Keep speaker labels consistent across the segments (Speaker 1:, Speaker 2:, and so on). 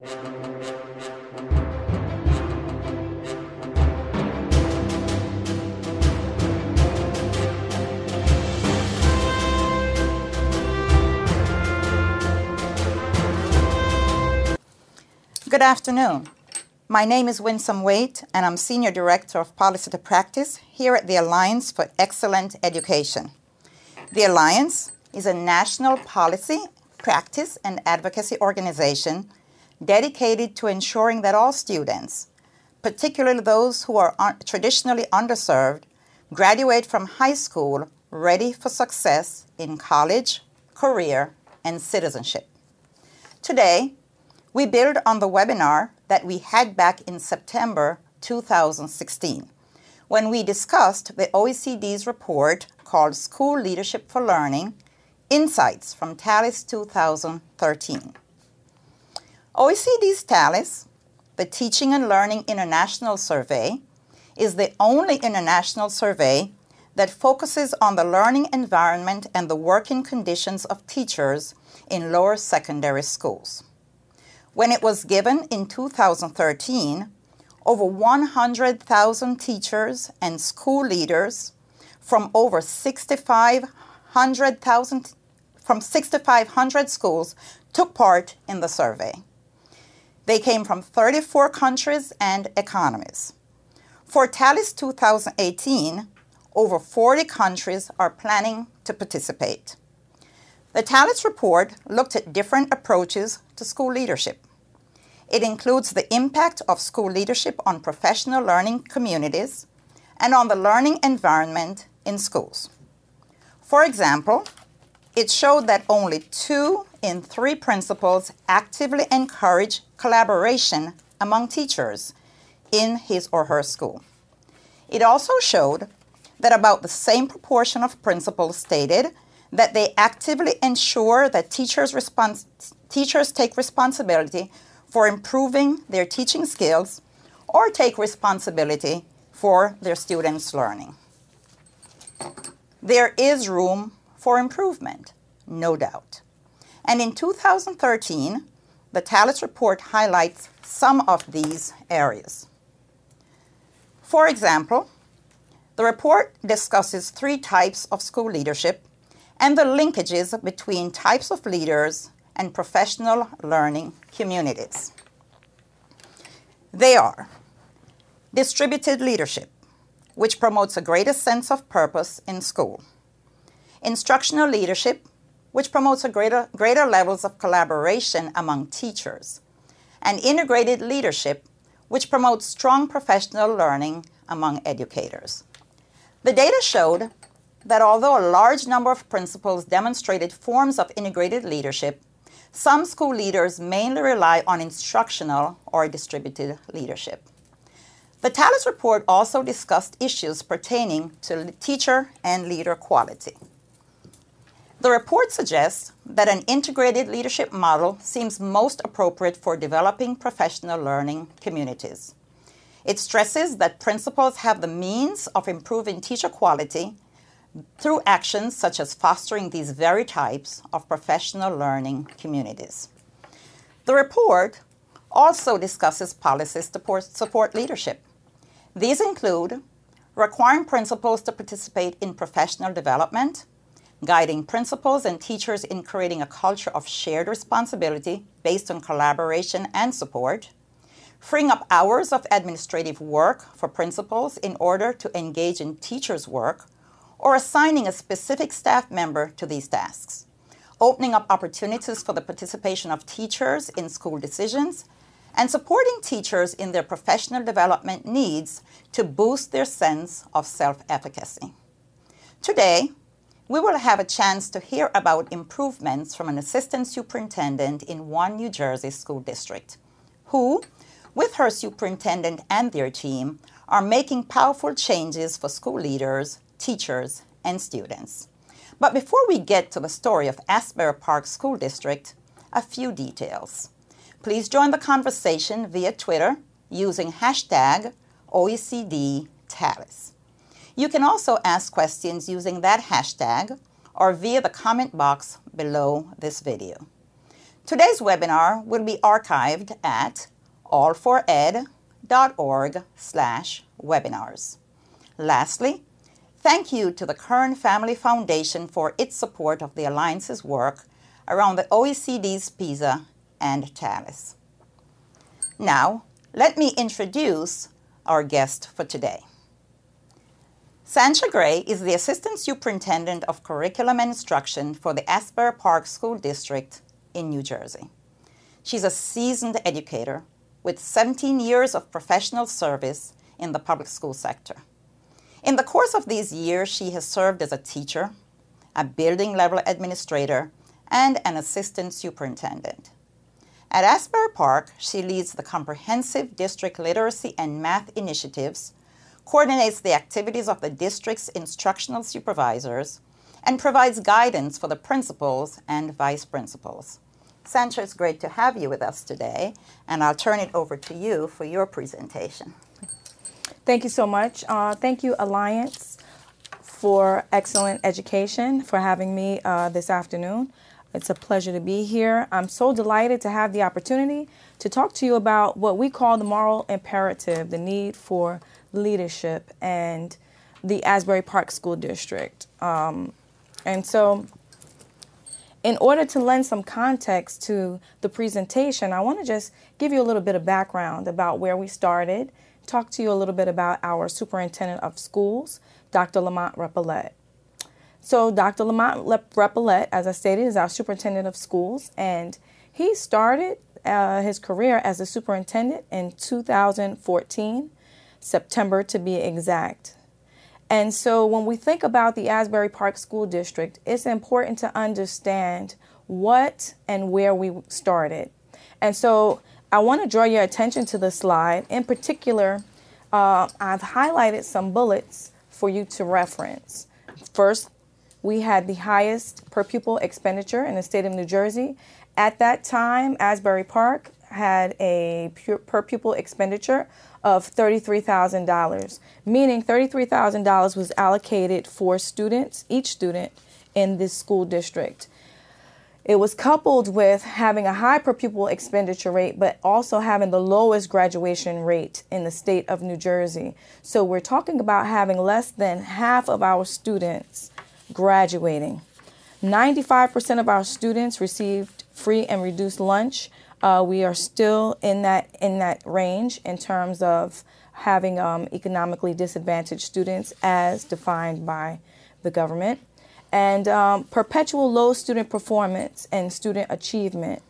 Speaker 1: Good afternoon. My name is Winsome Waite, and I'm Senior Director of Policy to Practice here at the Alliance for Excellent Education. The Alliance is a national policy, practice, and advocacy organization dedicated to ensuring that all students, particularly those who are traditionally underserved, graduate from high school ready for success in college, career, and citizenship. Today, we build on the webinar that we had back in September 2016 when we discussed the OECD's report called School Leadership for Learning Insights from TALIS 2013. OECD's TALIS, the Teaching and Learning International Survey, is the only international survey that focuses on the learning environment and the working conditions of teachers in lower secondary schools. When it was given in 2013, over 100,000 teachers and school leaders from over 6,500,000 from 6,500 schools took part in the survey. They came from 34 countries and economies. For TALIS 2018, over 40 countries are planning to participate. The TALIS report looked at different approaches to school leadership. It includes the impact of school leadership on professional learning communities and on the learning environment in schools. For example, it showed that only two in three principals actively encourage collaboration among teachers in his or her school. It also showed that about the same proportion of principals stated that they actively ensure that teachers, respons- teachers take responsibility for improving their teaching skills or take responsibility for their students' learning. There is room for improvement, no doubt. And in 2013, the TALIS report highlights some of these areas. For example, the report discusses three types of school leadership and the linkages between types of leaders and professional learning communities. They are distributed leadership, which promotes a greater sense of purpose in school, instructional leadership, which promotes greater, greater levels of collaboration among teachers, and integrated leadership, which promotes strong professional learning among educators. The data showed that although a large number of principals demonstrated forms of integrated leadership, some school leaders mainly rely on instructional or distributed leadership. The TALIS report also discussed issues pertaining to teacher and leader quality. The report suggests that an integrated leadership model seems most appropriate for developing professional learning communities. It stresses that principals have the means of improving teacher quality through actions such as fostering these very types of professional learning communities. The report also discusses policies to support leadership. These include requiring principals to participate in professional development, guiding principals and teachers in creating a culture of shared responsibility based on collaboration and support, freeing up hours of administrative work for principals in order to engage in teachers' work or assigning a specific staff member to these tasks, opening up opportunities for the participation of teachers in school decisions, and supporting teachers in their professional development needs to boost their sense of self efficacy. Today, we will have a chance to hear about improvements from an assistant superintendent in one New Jersey school district, who, with her superintendent and their team, are making powerful changes for school leaders teachers, and students. But before we get to the story of Asbury Park School District, a few details. Please join the conversation via Twitter using hashtag OECDTALIS. You can also ask questions using that hashtag or via the comment box below this video. Today's webinar will be archived at all4ed.org slash webinars. Lastly, thank you to the Kern Family Foundation for its support of the Alliance's work around the OECD's PISA and TALIS. Now, let me introduce our guest for today. Sancha Gray is the Assistant Superintendent of Curriculum and Instruction for the Asbury Park School District in New Jersey. She's a seasoned educator with 17 years of professional service in the public school sector. In the course of these years, she has served as a teacher, a building level administrator, and an assistant superintendent. At Asbury Park, she leads the comprehensive district literacy and math initiatives, coordinates the activities of the district's instructional supervisors, and provides guidance for the principals and vice principals. Sancha, it's great to have you with us today, and I'll turn it over to you for your presentation.
Speaker 2: Thank you so much. Uh, thank you, Alliance, for excellent education, for having me uh, this afternoon. It's a pleasure to be here. I'm so delighted to have the opportunity to talk to you about what we call the moral imperative, the need for leadership, and the Asbury Park School District. Um, and so, in order to lend some context to the presentation, I want to just give you a little bit of background about where we started, talk to you a little bit about our superintendent of schools, Dr. Lamont Repollet. So, Dr. Lamont Repollet, as I stated, is our superintendent of schools, and he started uh, his career as a superintendent in 2014, September to be exact. And so when we think about the Asbury Park School District, it's important to understand what and where we started. And so I want to draw your attention to the slide. In particular, uh, I've highlighted some bullets for you to reference. First, we had the highest per pupil expenditure in the state of New Jersey. At that time, Asbury Park had a per pupil expenditure of $33,000, meaning $33,000 was allocated for students, each student in this school district. It was coupled with having a high per pupil expenditure rate, but also having the lowest graduation rate in the state of New Jersey. So we're talking about having less than half of our students graduating. 95% of our students received free and reduced lunch uh, we are still in that in that range in terms of having um, economically disadvantaged students as defined by the government, and um, perpetual low student performance and student achievement.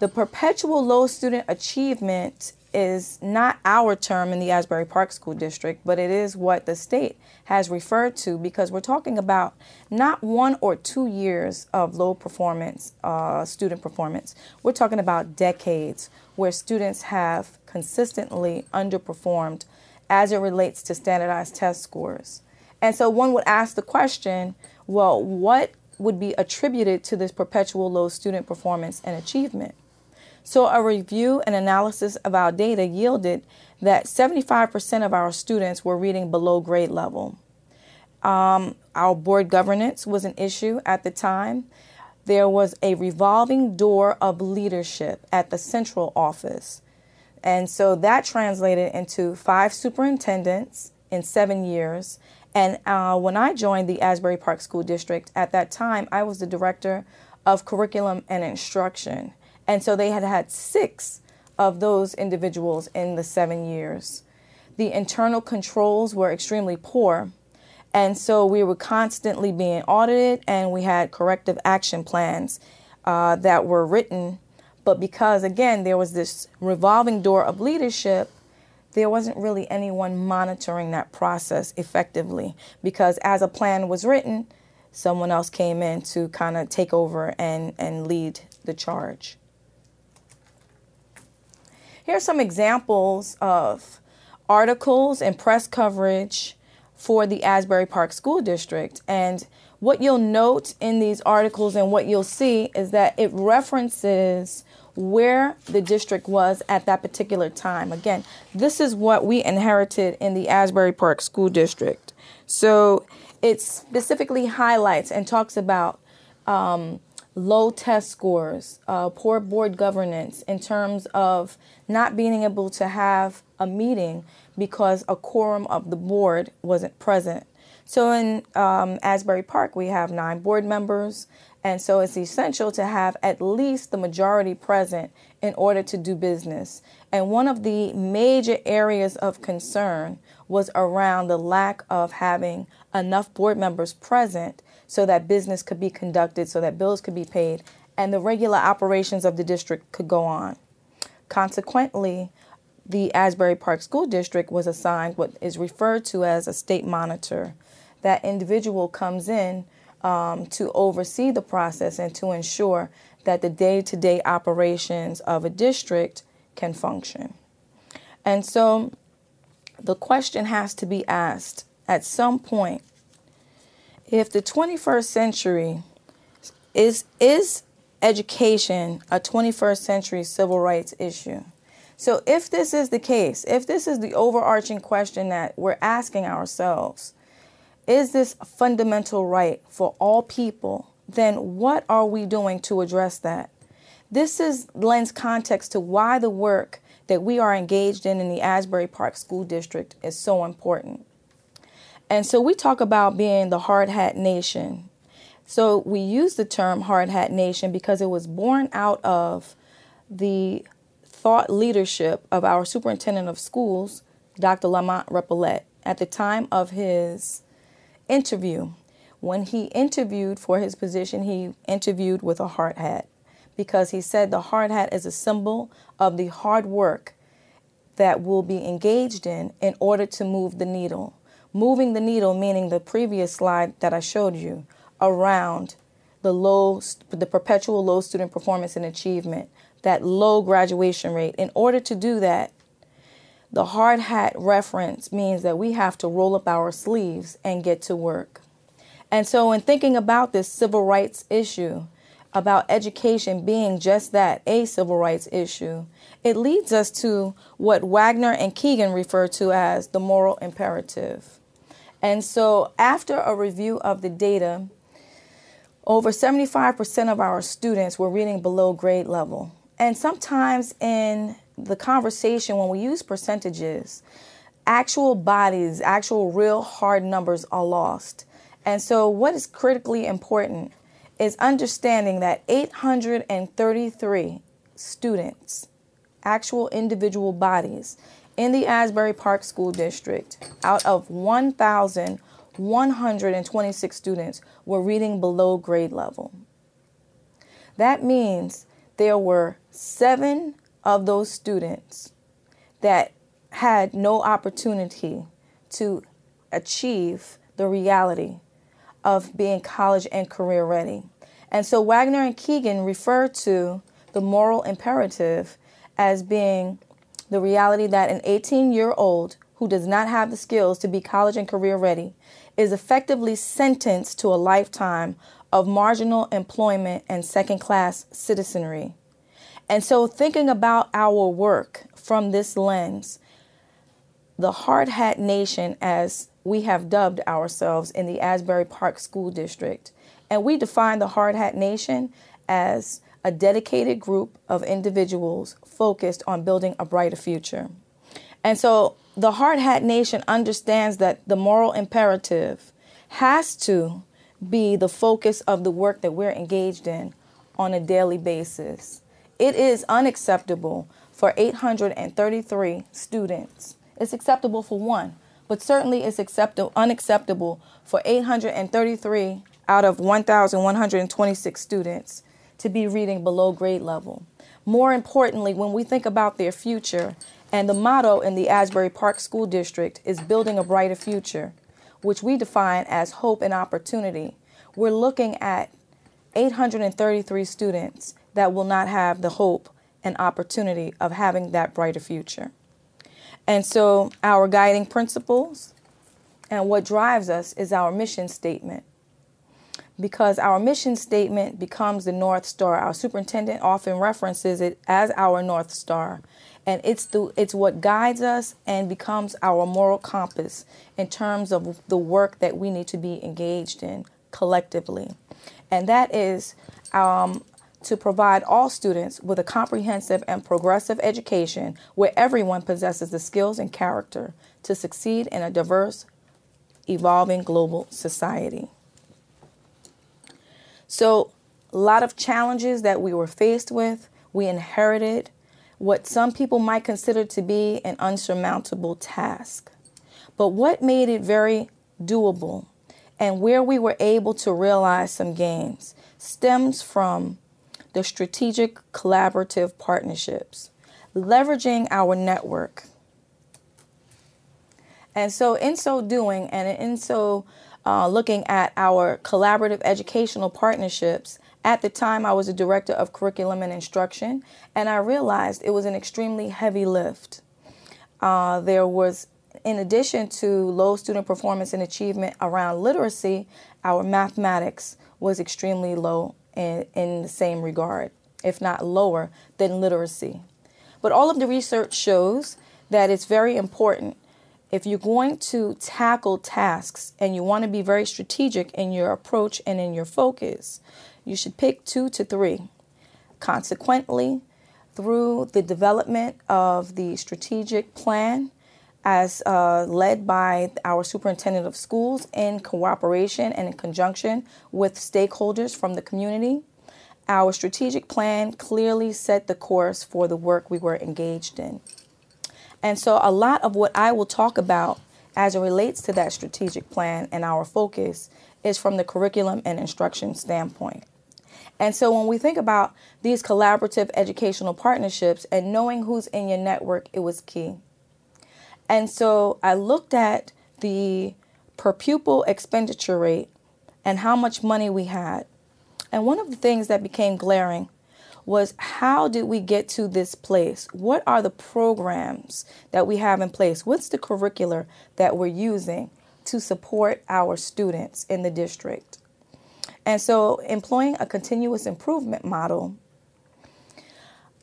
Speaker 2: The perpetual low student achievement is not our term in the Asbury Park School District, but it is what the state has referred to because we're talking about not one or two years of low performance, uh, student performance. We're talking about decades where students have consistently underperformed as it relates to standardized test scores. And so one would ask the question well, what would be attributed to this perpetual low student performance and achievement? So, a review and analysis of our data yielded that 75% of our students were reading below grade level. Um, our board governance was an issue at the time. There was a revolving door of leadership at the central office. And so that translated into five superintendents in seven years. And uh, when I joined the Asbury Park School District at that time, I was the director of curriculum and instruction. And so they had had six of those individuals in the seven years. The internal controls were extremely poor. And so we were constantly being audited, and we had corrective action plans uh, that were written. But because, again, there was this revolving door of leadership, there wasn't really anyone monitoring that process effectively. Because as a plan was written, someone else came in to kind of take over and, and lead the charge. Here are some examples of articles and press coverage for the Asbury Park School District. And what you'll note in these articles and what you'll see is that it references where the district was at that particular time. Again, this is what we inherited in the Asbury Park School District. So it specifically highlights and talks about um, low test scores, uh, poor board governance in terms of not being able to have a meeting because a quorum of the board wasn't present. So in um, Asbury Park, we have nine board members, and so it's essential to have at least the majority present in order to do business. And one of the major areas of concern was around the lack of having enough board members present so that business could be conducted, so that bills could be paid, and the regular operations of the district could go on. Consequently, the Asbury Park School District was assigned what is referred to as a state monitor. That individual comes in um, to oversee the process and to ensure that the day to day operations of a district can function. And so the question has to be asked at some point if the 21st century is is education a 21st century civil rights issue? So if this is the case if this is the overarching question that we're asking ourselves is this a fundamental right for all people then what are we doing to address that? This is lends context to why the work that we are engaged in in the asbury park school district is so important and so we talk about being the hard hat nation. So we use the term hard hat nation because it was born out of the thought leadership of our superintendent of schools, Dr. Lamont Repollet, at the time of his interview. When he interviewed for his position, he interviewed with a hard hat because he said the hard hat is a symbol of the hard work that will be engaged in in order to move the needle moving the needle, meaning the previous slide that I showed you, around the low, the perpetual low student performance and achievement, that low graduation rate. In order to do that, the hard hat reference means that we have to roll up our sleeves and get to work. And so, in thinking about this civil rights issue, about education being just that a civil rights issue, it leads us to what Wagner and Kegan refer to as the moral imperative. And so, after a review of the data, over 75% of our students were reading below grade level. And sometimes in the conversation, when we use percentages, actual bodies, actual real hard numbers are lost. And so, what is critically important is understanding that 833 students, actual individual bodies, in the Asbury Park School District, out of 1,126 students were reading below grade level. That means there were seven of those students that had no opportunity to achieve the reality of being college and career ready. And so Wagner and Kegan refer to the moral imperative as being the reality that an 18 year old who does not have the skills to be college and career ready is effectively sentenced to a lifetime of marginal employment and second class citizenry. And so, thinking about our work from this lens, the Hard Hat Nation, as we have dubbed ourselves in the Asbury Park School District, and we define the Hard Hat Nation as a dedicated group of individuals focused on building a brighter future. And so the Hard Hat Nation understands that the moral imperative has to be the focus of the work that we're engaged in on a daily basis. It is unacceptable for 833 students. It's acceptable for one, but certainly it's acceptable, unacceptable for 833 out of 1,126 students to be reading below grade level. More importantly, when we think about their future, and the motto in the Asbury Park School District is building a brighter future, which we define as hope and opportunity. We're looking at 833 students that will not have the hope and opportunity of having that brighter future. And so, our guiding principles and what drives us is our mission statement because our mission statement becomes the North Star. Our superintendent often references it as our North Star. And it's the it's what guides us and becomes our moral compass in terms of the work that we need to be engaged in collectively. And that is um, to provide all students with a comprehensive and progressive education where everyone possesses the skills and character to succeed in a diverse, evolving global society. So, a lot of challenges that we were faced with, we inherited what some people might consider to be an unsurmountable task. But what made it very doable and where we were able to realize some gains stems from the strategic collaborative partnerships, leveraging our network. And so, in so doing, and in so uh, looking at our collaborative educational partnerships, at the time I was a director of curriculum and instruction, and I realized it was an extremely heavy lift. Uh, there was, in addition to low student performance and achievement around literacy, our mathematics was extremely low in, in the same regard, if not lower than literacy. But all of the research shows that it's very important if you're going to tackle tasks and you want to be very strategic in your approach and in your focus, you should pick two to three. Consequently, through the development of the strategic plan as uh, led by our superintendent of schools in cooperation and in conjunction with stakeholders from the community. Our strategic plan clearly set the course for the work we were engaged in. And so, a lot of what I will talk about as it relates to that strategic plan and our focus is from the curriculum and instruction standpoint. And so, when we think about these collaborative educational partnerships and knowing who's in your network, it was key. And so I looked at the per pupil expenditure rate and how much money we had. And one of the things that became glaring was how did we get to this place? What are the programs that we have in place? What's the curricular that we're using to support our students in the district? And so, employing a continuous improvement model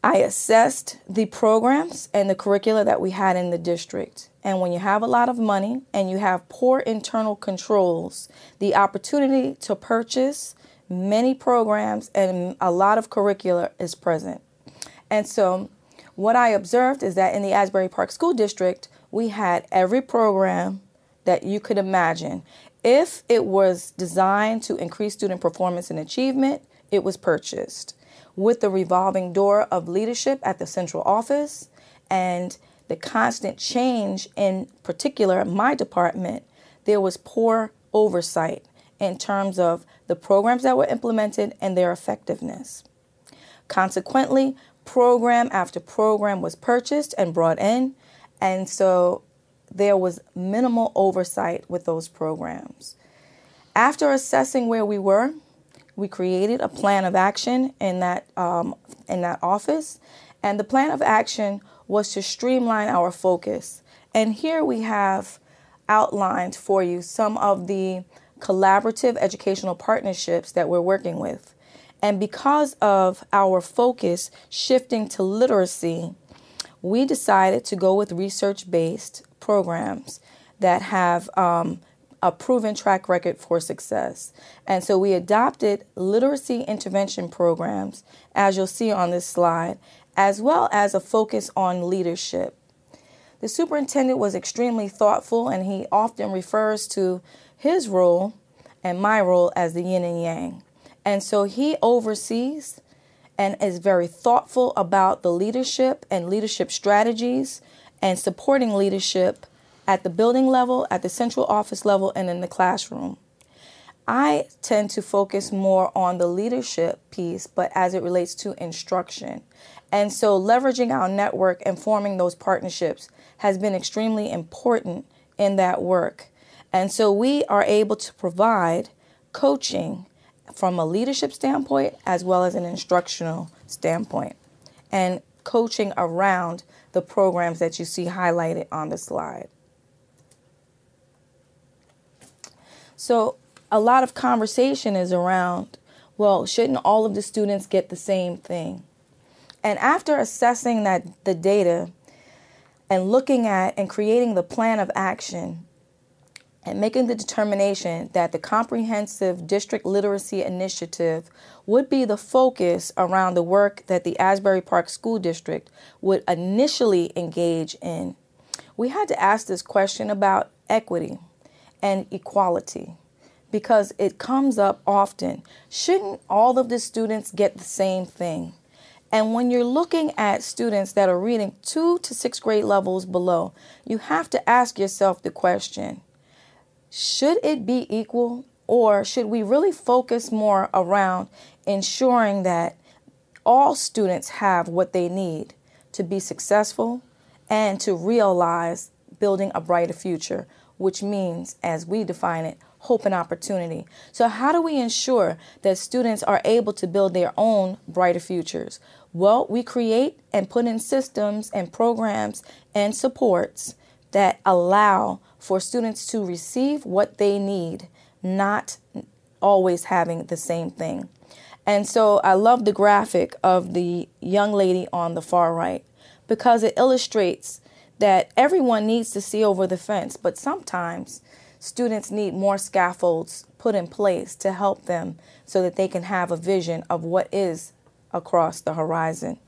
Speaker 2: I assessed the programs and the curricula that we had in the district. And when you have a lot of money and you have poor internal controls, the opportunity to purchase many programs and a lot of curricula is present. And so, what I observed is that in the Asbury Park School District, we had every program that you could imagine. If it was designed to increase student performance and achievement, it was purchased with the revolving door of leadership at the central office and the constant change in particular my department there was poor oversight in terms of the programs that were implemented and their effectiveness consequently program after program was purchased and brought in and so there was minimal oversight with those programs after assessing where we were we created a plan of action in that um, in that office, and the plan of action was to streamline our focus. And here we have outlined for you some of the collaborative educational partnerships that we're working with. And because of our focus shifting to literacy, we decided to go with research based programs that have um, a proven track record for success. And so we adopted literacy intervention programs, as you'll see on this slide, as well as a focus on leadership. The superintendent was extremely thoughtful, and he often refers to his role and my role as the yin and yang. And so he oversees and is very thoughtful about the leadership and leadership strategies and supporting leadership at the building level, at the central office level, and in the classroom. I tend to focus more on the leadership piece, but as it relates to instruction. And so, leveraging our network and forming those partnerships has been extremely important in that work. And so, we are able to provide coaching from a leadership standpoint as well as an instructional standpoint, and coaching around the programs that you see highlighted on the slide. So a lot of conversation is around, well, shouldn't all of the students get the same thing? And after assessing that the data and looking at and creating the plan of action, and making the determination that the Comprehensive District Literacy Initiative would be the focus around the work that the Asbury Park School District would initially engage in, we had to ask this question about equity and equality because it comes up often. Shouldn't all of the students get the same thing? And when you're looking at students that are reading two to sixth grade levels below, you have to ask yourself the question should it be equal, or should we really focus more around ensuring that all students have what they need to be successful and to realize building a brighter future, which means, as we define it, hope and opportunity. So, how do we ensure that students are able to build their own brighter futures? Well, we create and put in systems and programs and supports that allow for students to receive what they need, not always having the same thing. And so I love the graphic of the young lady on the far right because it illustrates that everyone needs to see over the fence, but sometimes students need more scaffolds put in place to help them so that they can have a vision of what is across the horizon.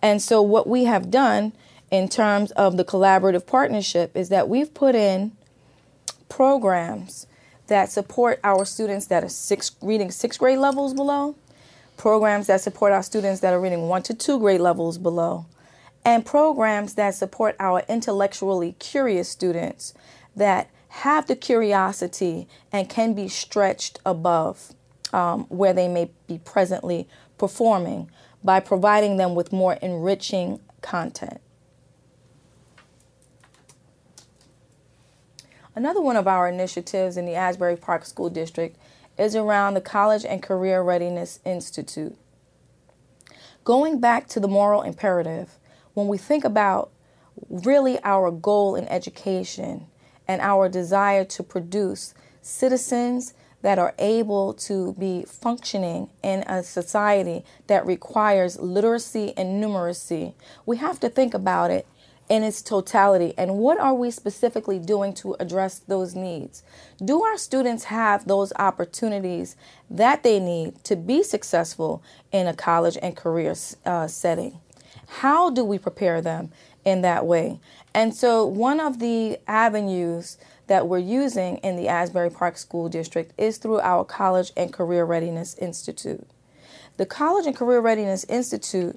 Speaker 2: And so, what we have done in terms of the collaborative partnership is that we've put in programs that support our students that are six, reading sixth grade levels below, programs that support our students that are reading one to two grade levels below, and programs that support our intellectually curious students that have the curiosity and can be stretched above um, where they may be presently performing by providing them with more enriching content. Another one of our initiatives in the Asbury Park School District is around the College and Career Readiness Institute. Going back to the moral imperative, when we think about really our goal in education and our desire to produce citizens that are able to be functioning in a society that requires literacy and numeracy, we have to think about it in its totality and what are we specifically doing to address those needs? Do our students have those opportunities that they need to be successful in a college and career uh, setting? How do we prepare them in that way? And so, one of the avenues that we're using in the Asbury Park School District is through our College and Career Readiness Institute. The College and Career Readiness Institute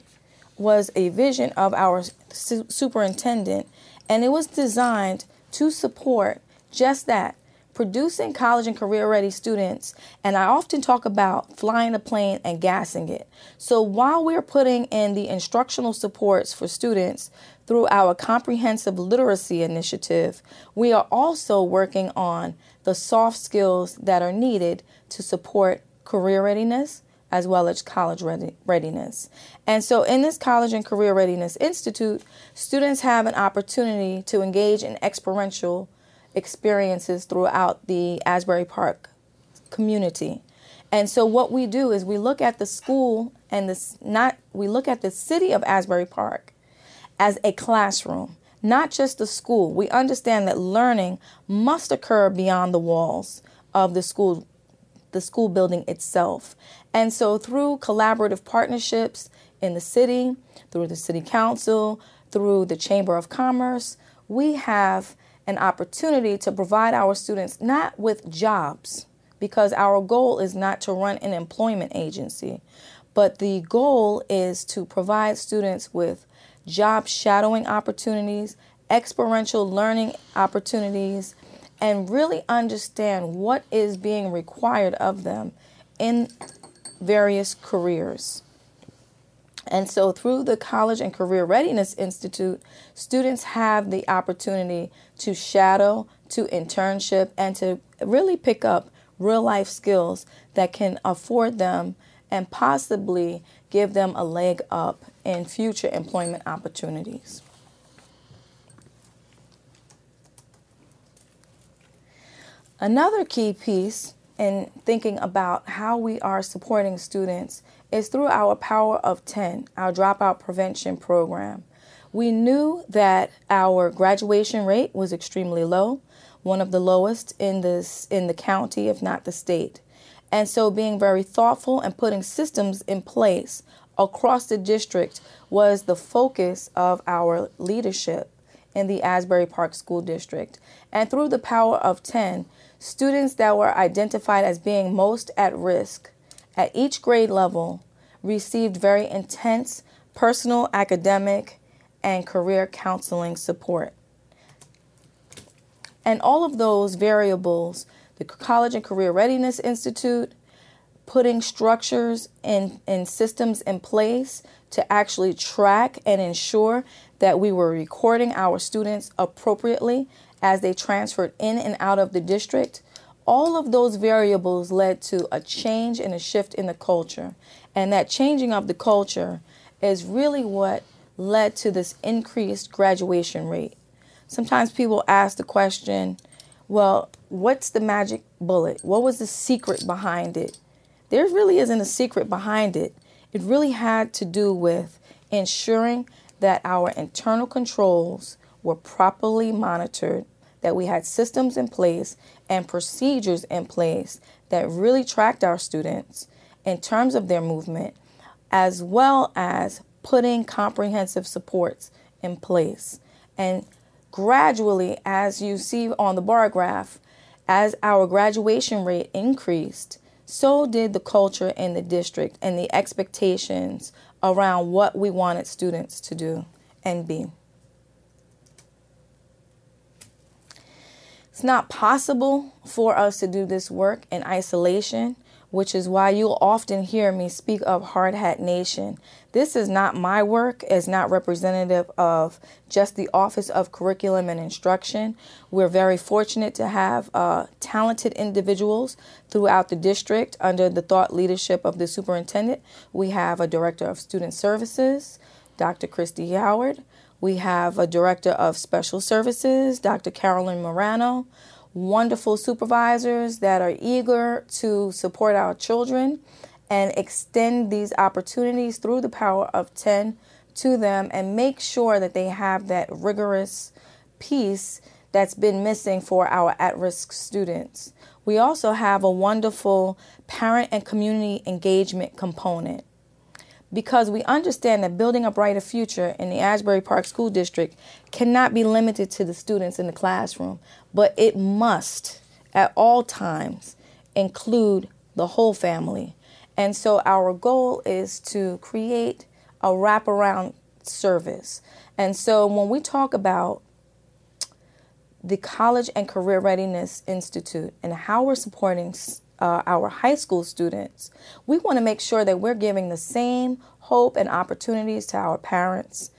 Speaker 2: was a vision of our su- superintendent, and it was designed to support just that producing college and career ready students. And I often talk about flying a plane and gassing it. So while we're putting in the instructional supports for students through our comprehensive literacy initiative, we are also working on the soft skills that are needed to support career readiness as well as college readiness. And so, in this College and Career Readiness Institute, students have an opportunity to engage in experiential experiences throughout the Asbury Park community. And so, what we do is we look at the school and this not we look at the city of Asbury Park as a classroom, not just the school. We understand that learning must occur beyond the walls of the school the school building itself. And so, through collaborative partnerships in the city, through the city council, through the Chamber of Commerce, we have an opportunity to provide our students not with jobs, because our goal is not to run an employment agency, but the goal is to provide students with job shadowing opportunities, experiential learning opportunities, and really understand what is being required of them in various careers. And so, through the College and Career Readiness Institute, students have the opportunity to shadow, to internship, and to really pick up real life skills that can afford them and possibly give them a leg up in future employment opportunities. Another key piece in thinking about how we are supporting students is through our Power of 10, our dropout prevention program. We knew that our graduation rate was extremely low. one of the lowest in this in the county, if not the state. And so being very thoughtful and putting systems in place across the district was the focus of our leadership in the Asbury Park School District. And through the power of 10, students that were identified as being most at risk at each grade level received very intense personal, academic, and career counseling support. And all of those variables, the College and Career Readiness Institute, putting structures and, systems in place to actually track and ensure that we were recording our students appropriately as they transferred in and out of the district. All of those variables led to a change and a shift in the culture. And that changing of the culture is really what led to this increased graduation rate. Sometimes people ask the question, well, what's the magic bullet? What was the secret behind it? There really isn't a secret behind it. It really had to do with ensuring that our internal controls were properly monitored, that we had systems in place and procedures in place that really tracked our students in terms of their movement, as well as putting comprehensive supports in place. And gradually, as you see on the bar graph, as our graduation rate increased, so did the culture in the district and the expectations around what we wanted students to do and be. It's not possible for us to do this work in isolation which is why you'll often hear me speak of Hard Hat Nation. This is not my work, it's not representative of just the Office of Curriculum and Instruction. We're very fortunate to have uh, talented individuals throughout the district under the thought leadership of the superintendent. We have a Director of Student Services, Dr. Christy Howard. We have a Director of Special Services, Dr. Carolyn Morano wonderful supervisors that are eager to support our children and extend these opportunities through the power of 10 to them and make sure that they have that rigorous piece that's been missing for our at risk students. We also have a wonderful parent and community engagement component because we understand that building a brighter future in the Asbury Park School District cannot be limited to the students in the classroom, but it must at all times include the whole family. And so our goal is to create a wraparound service. And so when we talk about the College and Career Readiness Institute and how we're supporting uh, our high school students, we want to make sure that we're giving the same hope and opportunities to our parents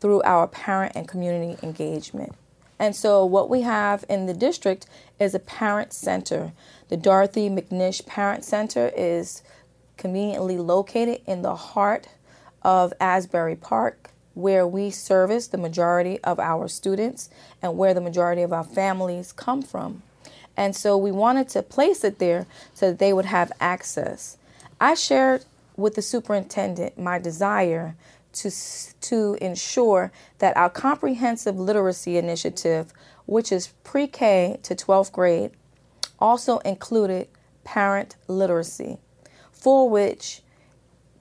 Speaker 2: through our parent and community engagement. And so, what we have in the district is a parent center. The Dorothy McNish Parent Center is conveniently located in the heart of Asbury Park, where we service the majority of our students and where the majority of our families come from. And so we wanted to place it there so that they would have access. I shared with the superintendent my desire to, to ensure that our comprehensive literacy initiative, which is pre K to 12th grade, also included parent literacy, for which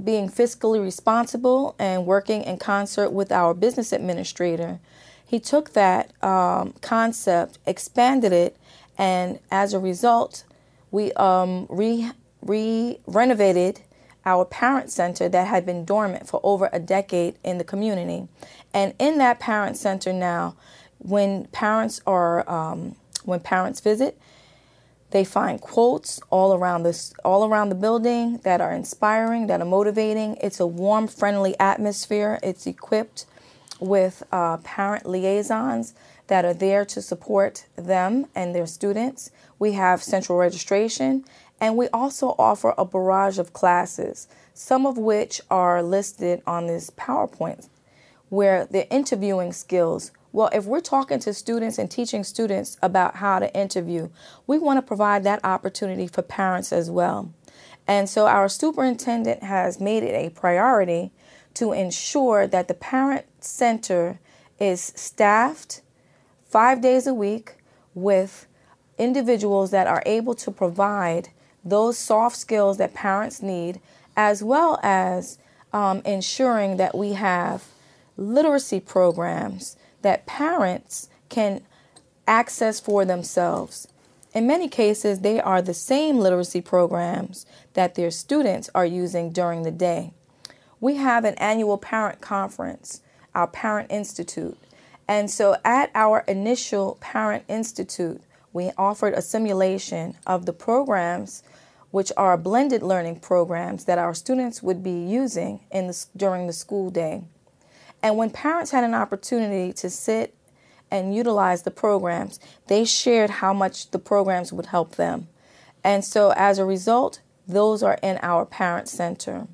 Speaker 2: being fiscally responsible and working in concert with our business administrator, he took that um, concept, expanded it, and as a result, we um, re, re renovated our parent center that had been dormant for over a decade in the community. And in that parent center now, when parents are um, when parents visit, they find quotes all around this all around the building that are inspiring, that are motivating. It's a warm, friendly atmosphere. It's equipped with uh, parent liaisons that are there to support them and their students. We have central registration, and we also offer a barrage of classes, some of which are listed on this PowerPoint, where the interviewing skills. Well, if we're talking to students and teaching students about how to interview, we want to provide that opportunity for parents as well. And so our superintendent has made it a priority to ensure that the parent center is staffed five days a week with individuals that are able to provide those soft skills that parents need, as well as um, ensuring that we have literacy programs that parents can access for themselves. In many cases, they are the same literacy programs that their students are using during the day. We have an annual parent conference, our Parent Institute. And so at our initial Parent Institute, we offered a simulation of the programs which are blended learning programs that our students would be using in the, during the school day. And when parents had an opportunity to sit and utilize the programs, they shared how much the programs would help them. And so as a result, those are in our parent center.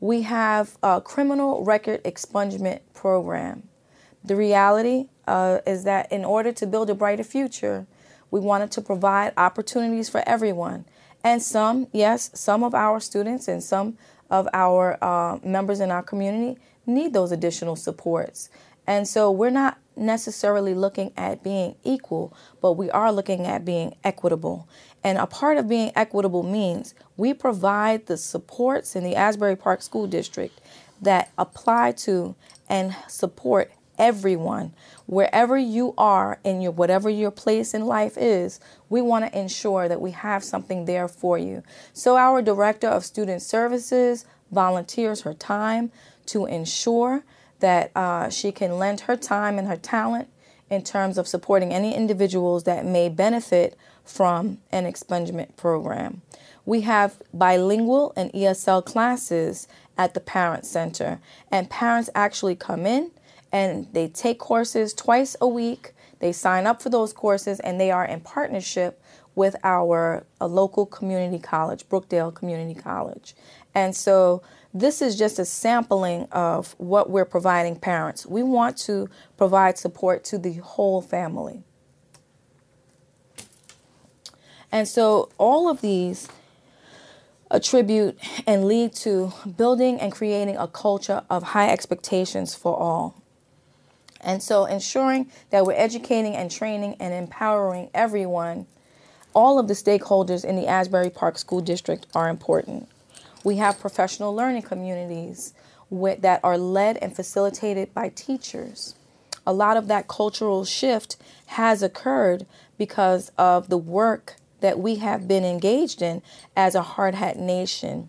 Speaker 2: We have a criminal record expungement program. The reality uh, is that in order to build a brighter future, we wanted to provide opportunities for everyone. And some, yes, some of our students and some of our uh, members in our community need those additional supports. And so we're not necessarily looking at being equal, but we are looking at being equitable. And a part of being equitable means we provide the supports in the Asbury Park School District that apply to and support everyone wherever you are in your whatever your place in life is we want to ensure that we have something there for you so our director of student services volunteers her time to ensure that uh, she can lend her time and her talent in terms of supporting any individuals that may benefit from an expungement program. We have bilingual and ESL classes at the Parent Center, and parents actually come in and they take courses twice a week. They sign up for those courses and they are in partnership with our uh, local community college, Brookdale Community College. And so this is just a sampling of what we're providing parents. We want to provide support to the whole family. And so all of these attribute and lead to building and creating a culture of high expectations for all. And so ensuring that we're educating and training and empowering everyone, all of the stakeholders in the Asbury Park School District are important. We have professional learning communities with, that are led and facilitated by teachers. A lot of that cultural shift has occurred because of the work that we have been engaged in as a hard hat nation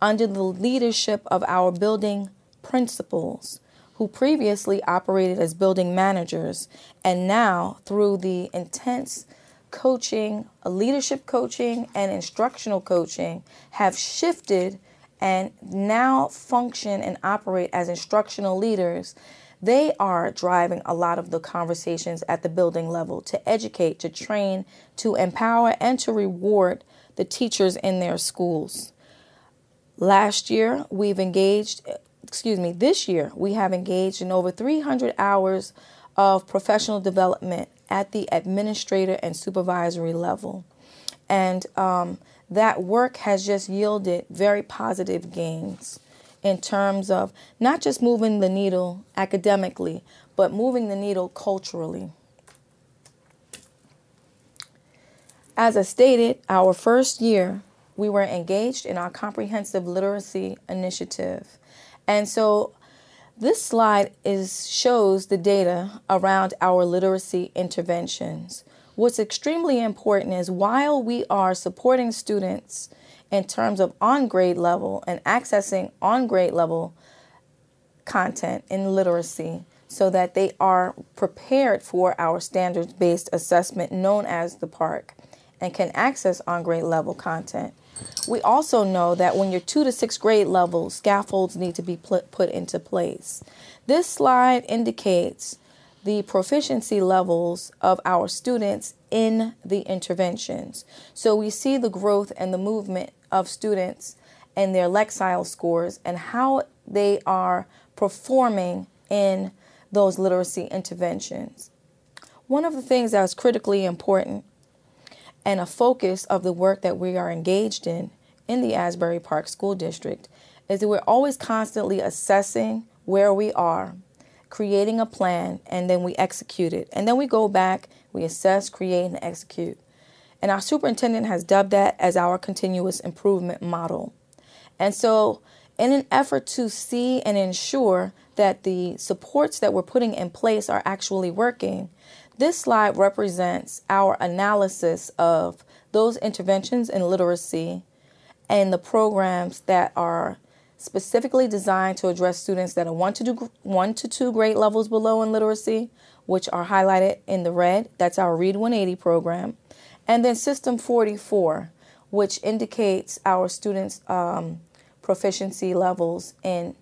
Speaker 2: under the leadership of our building principals who previously operated as building managers and now through the intense coaching, leadership coaching, and instructional coaching have shifted and now function and operate as instructional leaders. They are driving a lot of the conversations at the building level to educate, to train, to empower, and to reward the teachers in their schools. Last year, we've engaged excuse me, this year we have engaged in over 300 hours of professional development at the administrator and supervisory level. And um, that work has just yielded very positive gains in terms of not just moving the needle academically, but moving the needle culturally. As I stated, our first year, we were engaged in our comprehensive literacy initiative. And so this slide is shows the data around our literacy interventions. What's extremely important is while we are supporting students in terms of on grade level and accessing on grade level content in literacy so that they are prepared for our standards based assessment known as the PARCC and can access on grade level content. We also know that when you're two to sixth grade level, scaffolds need to be put into place. This slide indicates the proficiency levels of our students in the interventions. So we see the growth and the movement of students and their Lexile scores and how they are performing in those literacy interventions. One of the things that is critically important and a focus of the work that we are engaged in in the Asbury Park School District is that we're always constantly assessing where we are creating a plan, and then we execute it. And then we go back, we assess, create, and execute. And our superintendent has dubbed that as our continuous improvement model. And so, in an effort to see and ensure that the supports that we're putting in place are actually working, this slide represents our analysis of those interventions in literacy and the programs that are specifically designed to address students that are one to, do, one to two grade levels below in literacy, which are highlighted in the red. That's our Read 180 program. And then System 44, which indicates our students' um, proficiency levels in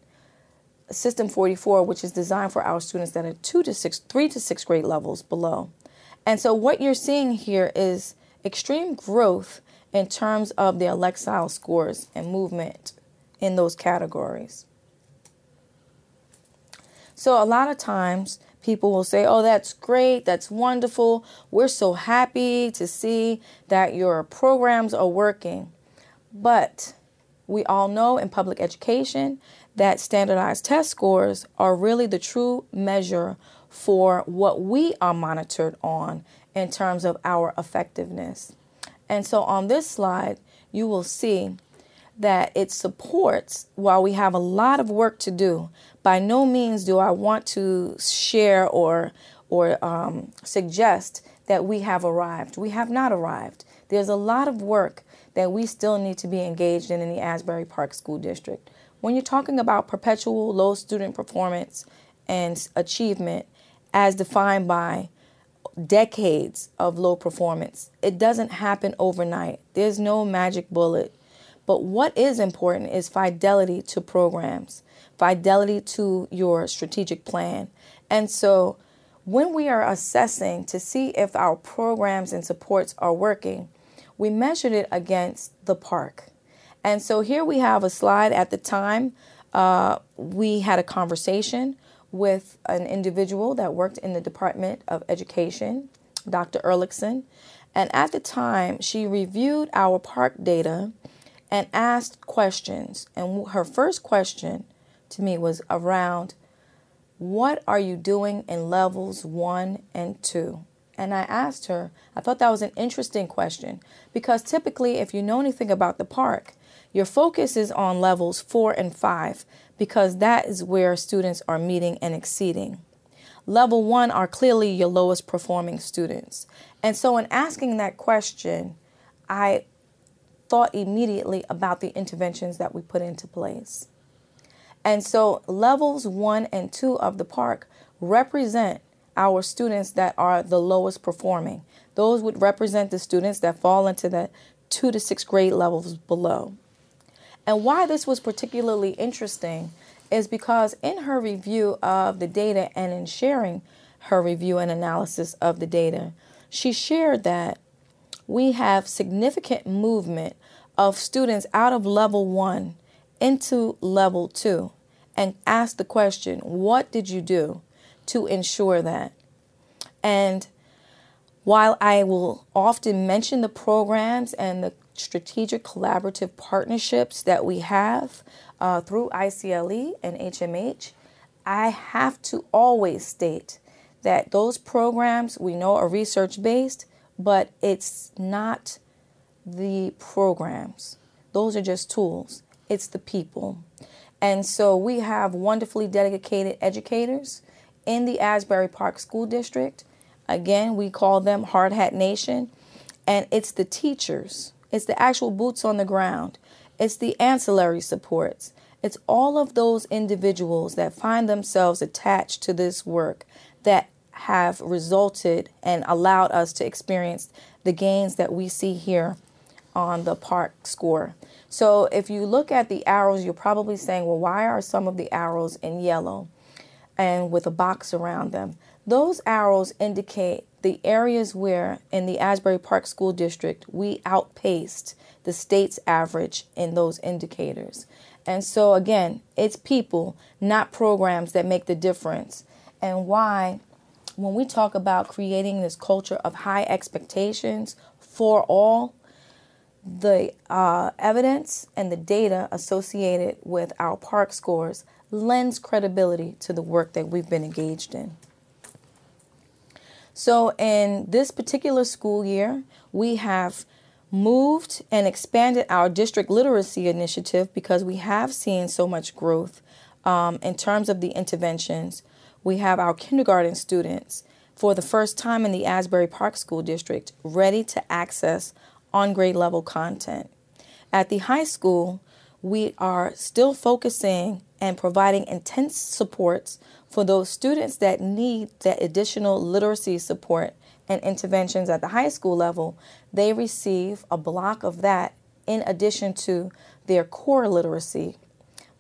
Speaker 2: System 44, which is designed for our students that are two to six, three to six grade levels below. And so what you're seeing here is extreme growth in terms of their Lexile scores and movement in those categories. So a lot of times people will say, Oh, that's great, that's wonderful. We're so happy to see that your programs are working. But we all know in public education that standardized test scores are really the true measure for what we are monitored on in terms of our effectiveness. And so on this slide, you will see that it supports while we have a lot of work to do. By no means do I want to share or or um, suggest that we have arrived. We have not arrived. There's a lot of work that we still need to be engaged in in the Asbury Park School District. When you're talking about perpetual low student performance and achievement as defined by decades of low performance, it doesn't happen overnight. There's no magic bullet. But what is important is fidelity to programs, fidelity to your strategic plan. And so when we are assessing to see if our programs and supports are working, we measured it against the PARCC. And so here we have a slide at the time. Uh, we had a conversation with an individual that worked in the Department of Education, Dr. Ehrlichson. And at the time, she reviewed our PARCC data and asked questions. And her first question to me was around what are you doing in levels one and two? And I asked her, I thought that was an interesting question because typically, if you know anything about the PARCC, your focus is on levels four and five because that is where students are meeting and exceeding. Level one are clearly your lowest performing students. And so, in asking that question, I thought immediately about the interventions that we put into place. And so, levels one and two of the PARCC represent our students that are the lowest performing. Those would represent the students that fall into the two to six grade levels below. And why this was particularly interesting is because in her review of the data and in sharing her review and analysis of the data, she shared that we have significant movement of students out of level one into level two and asked the question, What did you do to ensure that? And while I will often mention the programs and the strategic collaborative partnerships that we have uh, through ICLE and HMH, I have to always state that those programs we know are research based, but it's not the programs. Those are just tools, it's the people. And so we have wonderfully dedicated educators in the Asbury Park School District. Again, we call them Hard Hat Nation. And it's the teachers it's the actual boots on the ground. It's the ancillary supports. It's all of those individuals that find themselves attached to this work that have resulted and allowed us to experience the gains that we see here on the PARCC score. So if you look at the arrows, you're probably saying, well, why are some of the arrows in yellow and with a box around them? Those arrows indicate the areas where in the Asbury Park School District we outpaced the state's average in those indicators. And so, again, it's people, not programs, that make the difference. And why, when we talk about creating this culture of high expectations for all, the uh, evidence and the data associated with our PARCC scores lends credibility to the work that we've been engaged in. So, in this particular school year, we have moved and expanded our district literacy initiative because we have seen so much growth um, in terms of the interventions. We have our kindergarten students for the first time in the Asbury Park School District ready to access on grade level content. At the high school, we are still focusing and providing intense supports for those students that need that additional literacy support and interventions at the high school level, they receive a block of that in addition to their core literacy.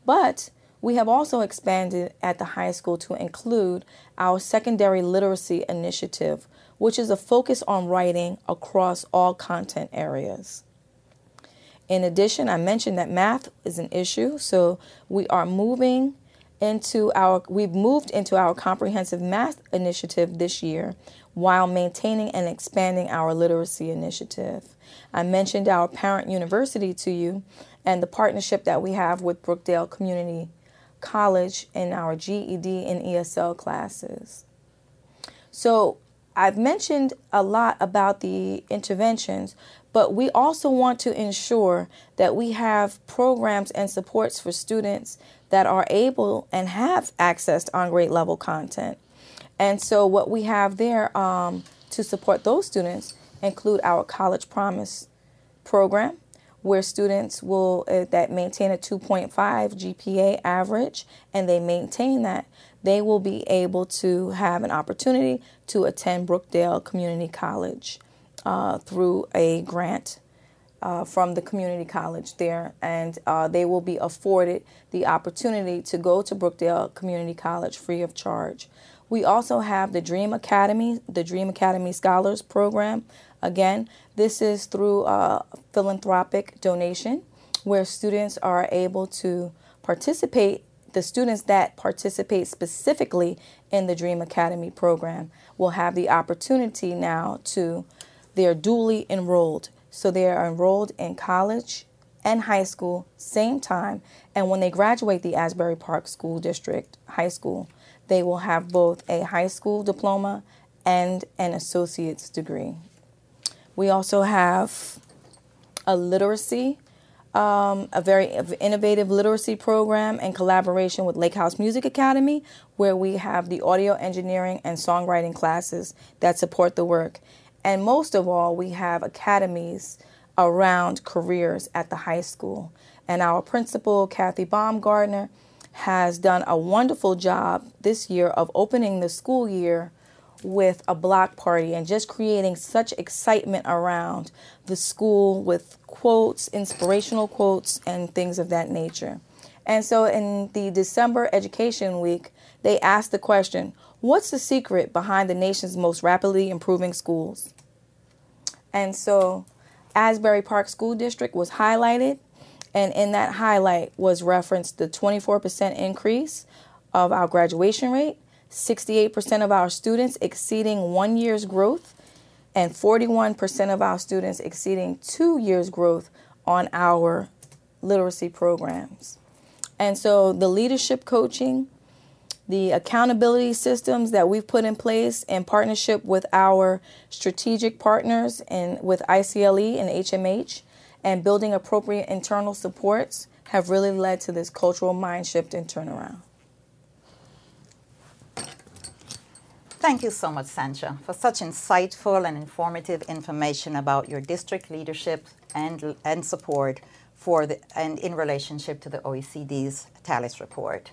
Speaker 2: But we have also expanded at the high school to include our secondary literacy initiative, which is a focus on writing across all content areas. In addition, I mentioned that math is an issue, so we are moving into our we've moved into our comprehensive math initiative this year while maintaining and expanding our literacy initiative. I mentioned our parent university to you and the partnership that we have with Brookdale Community College in our GED and ESL classes. So, I've mentioned a lot about the interventions, but we also want to ensure that we have programs and supports for students that are able and have access to on grade level content. And so, what we have there um, to support those students include our College Promise program, where students will uh, that maintain a 2.5 GPA average and they maintain that, they will be able to have an opportunity to attend Brookdale Community College uh, through a grant uh, from the community college there, and uh, they will be afforded the opportunity to go to Brookdale Community College free of charge. We also have the Dream Academy, the Dream Academy Scholars Program. Again, this is through a philanthropic donation where students are able to participate. The students that participate specifically in the Dream Academy program will have the opportunity now to, they're duly enrolled. So they are enrolled in college and high school, same time. And when they graduate the Asbury Park School District High School, they will have both a high school diploma and an associate's degree. We also have a literacy, um, a very innovative literacy program in collaboration with Lake House Music Academy, where we have the audio engineering and songwriting classes that support the work. And most of all, we have academies around careers at the high school. And our principal, Kathy Baumgardner, has done a wonderful job this year of opening the school year with a block party and just creating such excitement around the school with quotes, inspirational quotes, and things of that nature. And so in the December Education Week, they asked the question What's the secret behind the nation's most rapidly improving schools? And so Asbury Park School District was highlighted and in that highlight was referenced the 24% increase of our graduation rate, 68% of our students exceeding one year's growth, and 41% of our students exceeding two years' growth on our literacy programs. And so the leadership coaching, the accountability systems that we've put in place in partnership with our strategic partners and with ICLE and HMH and building appropriate internal supports have really led to this cultural mind shift and turnaround.
Speaker 1: Thank you so much, Sancha, for such insightful and informative information about your district leadership and, and support for the, and in relationship to the OECD's TALIS report.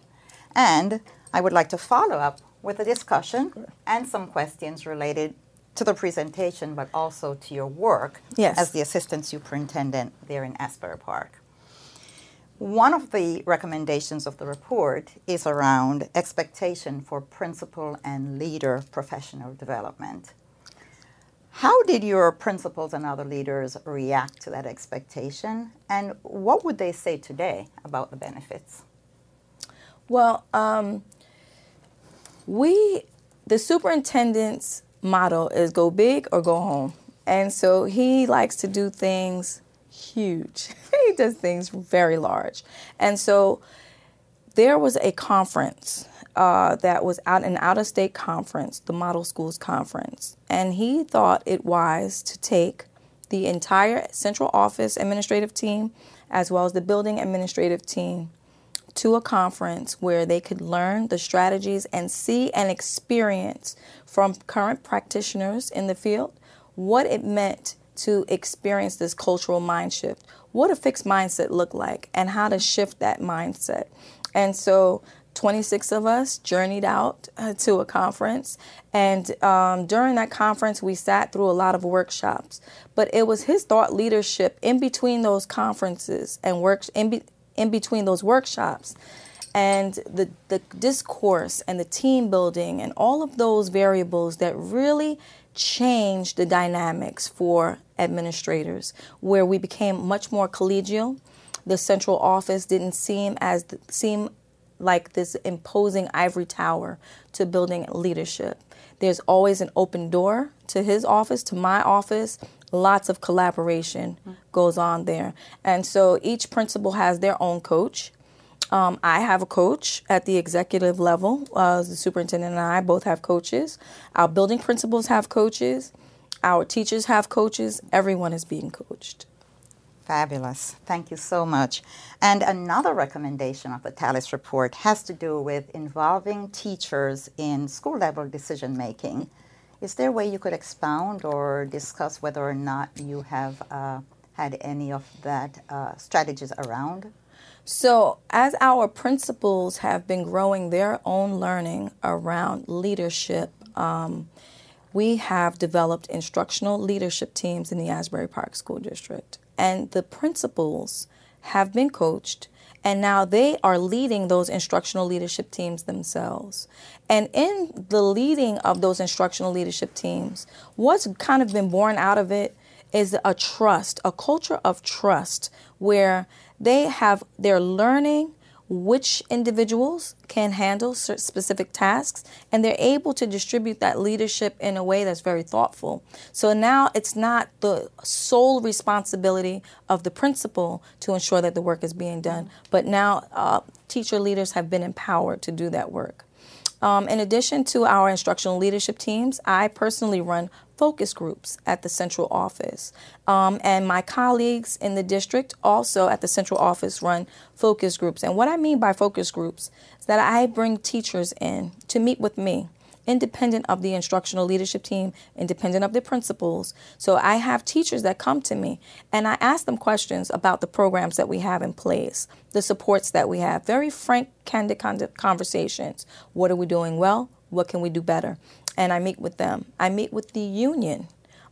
Speaker 1: And I would like to follow up with a discussion and some questions related to the presentation, but also to your work
Speaker 2: yes.
Speaker 1: as the assistant superintendent there in Asbury Park. One of the recommendations of the report is around expectation for principal and leader professional development. How did your principals and other leaders react to that expectation, and what would they say today about the benefits?
Speaker 2: Well, um, we, the superintendents motto is go big or go home. And so he likes to do things huge. he does things very large. And so there was a conference uh, that was out an out of state conference, the Model Schools Conference, and he thought it wise to take the entire central office administrative team as well as the building administrative team to a conference where they could learn the strategies and see and experience from current practitioners in the field what it meant to experience this cultural mind shift, what a fixed mindset looked like, and how to shift that mindset. And so 26 of us journeyed out uh, to a conference. And um, during that conference, we sat through a lot of workshops. But it was his thought leadership in between those conferences and works in, be- in between those workshops and the, the discourse and the team building and all of those variables that really changed the dynamics for administrators, where we became much more collegial. The central office didn't seem as seem like this imposing ivory tower to building leadership. There's always an open door to his office, to my office. Lots of collaboration goes on there. And so each principal has their own coach. Um, I have a coach at the executive level. Uh, the superintendent and I both have coaches. Our building principals have coaches. Our teachers have coaches. Everyone is being coached.
Speaker 1: Fabulous. Thank you so much. And another recommendation of the TALIS report has to do with involving teachers in school level decision making. Is there a way you could expound or discuss whether or not you have uh, had any of that uh, strategies around?
Speaker 2: So, as our principals have been growing their own learning around leadership, um, we have developed instructional leadership teams in the Asbury Park School District and the principals have been coached and now they are leading those instructional leadership teams themselves. And in the leading of those instructional leadership teams, what's kind of been born out of it is a trust, a culture of trust where they have they're learning which individuals can handle specific tasks and they're able to distribute that leadership in a way that's very thoughtful. So now it's not the sole responsibility of the principal to ensure that the work is being done, but now uh, teacher leaders have been empowered to do that work. Um, in addition to our instructional leadership teams, I personally run focus groups at the central office. Um, and my colleagues in the district also at the central office run focus groups. And what I mean by focus groups is that I bring teachers in to meet with me independent of the instructional leadership team, independent of the principals. So I have teachers that come to me and I ask them questions about the programs that we have in place, the supports that we have, very frank, candid conversations. What are we doing well? What can we do better? And I meet with them. I meet with the union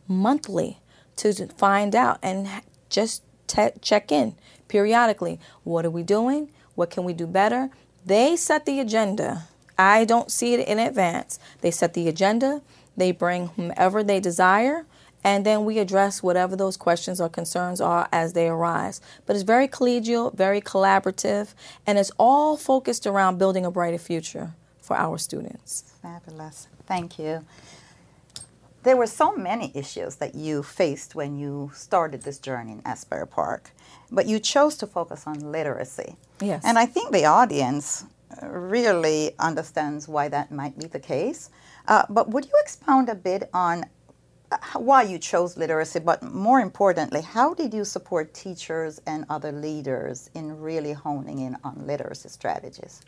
Speaker 2: monthly to find out and just te- check in periodically. What are we doing? What can we do better? They set the agenda I don't see it in advance. They set the agenda, they bring whomever they desire, and then we address whatever those questions or concerns are as they arise. But it's very collegial, very collaborative, and it's all focused around building a brighter future for our students.
Speaker 1: Fabulous. Thank you. There were so many issues that you faced when you started this journey in Asbury Park, but you chose to focus on literacy.
Speaker 2: Yes.
Speaker 1: And I think the audience really understands why that might be the case. Uh, but would you expound a bit on uh, why you chose literacy, but more importantly, how did you support teachers and other leaders in really honing in on literacy strategies?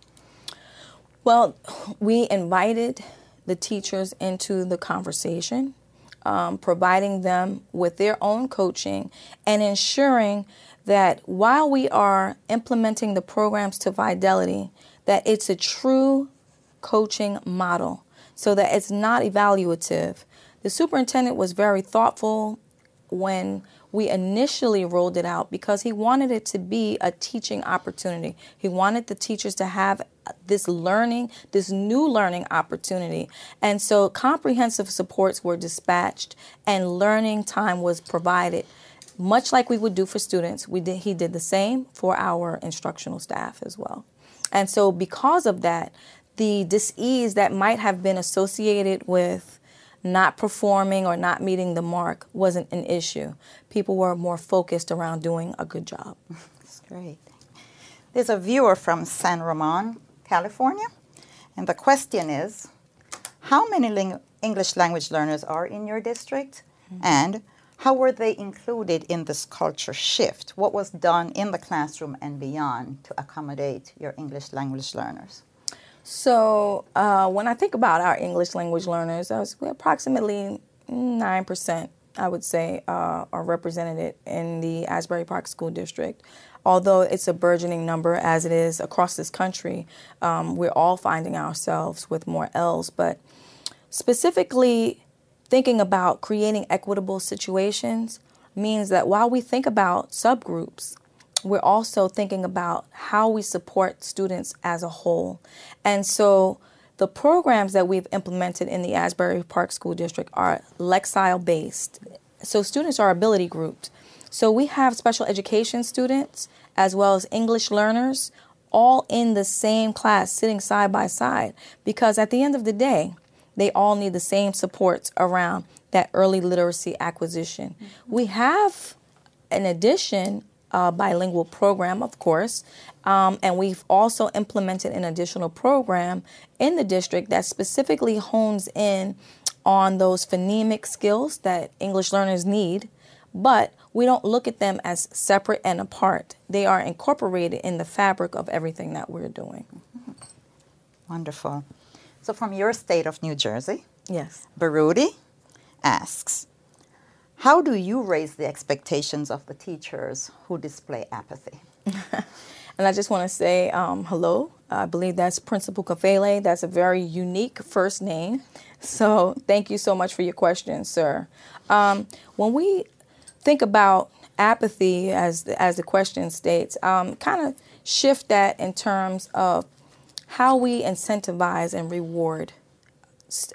Speaker 2: Well, we invited the teachers into the conversation, um, providing them with their own coaching and ensuring that while we are implementing the programs to fidelity, that it's a true coaching model so that it's not evaluative. The superintendent was very thoughtful when we initially rolled it out because he wanted it to be a teaching opportunity. He wanted the teachers to have this learning, this new learning opportunity. And so comprehensive supports were dispatched and learning time was provided. Much like we would do for students, we did, he did the same for our instructional staff as well. And so, because of that, the disease that might have been associated with not performing or not meeting the mark wasn't an issue. People were more focused around doing a good job.
Speaker 1: That's great. There's a viewer from San Ramon, California, and the question is How many ling- English language learners are in your district? Hmm. And how were they included in this culture shift? What was done in the classroom and beyond to accommodate your English language learners?
Speaker 2: So, uh, when I think about our English language learners, I was approximately 9%, I would say, uh, are represented in the Asbury Park School District. Although it's a burgeoning number as it is across this country, um, we're all finding ourselves with more L's. But specifically, thinking about creating equitable situations means that while we think about subgroups, we're also thinking about how we support students as a whole. And so the programs that we've implemented in the Asbury Park School District are Lexile based. So students are ability grouped. So we have special education students as well as English learners all in the same class sitting side by side because at the end of the day, they all need the same supports around that early literacy acquisition. Mm-hmm. We have, in addition, a bilingual program, of course, um, and we've also implemented an additional program in the district that specifically hones in on those phonemic skills that English learners need, but we don't look at them as separate and apart. They are incorporated in the fabric of everything that we're doing.
Speaker 1: Wonderful. So, from your state of New Jersey,
Speaker 2: yes,
Speaker 1: Baruti asks, how do you raise the expectations of the teachers who display apathy?
Speaker 2: and I just want to say um, hello. I believe that's Principal Kafele. That's a very unique first name. So thank you so much for your question, sir. Um, when we think about apathy, as as the question states, um, kind of shift that in terms of how we incentivize and reward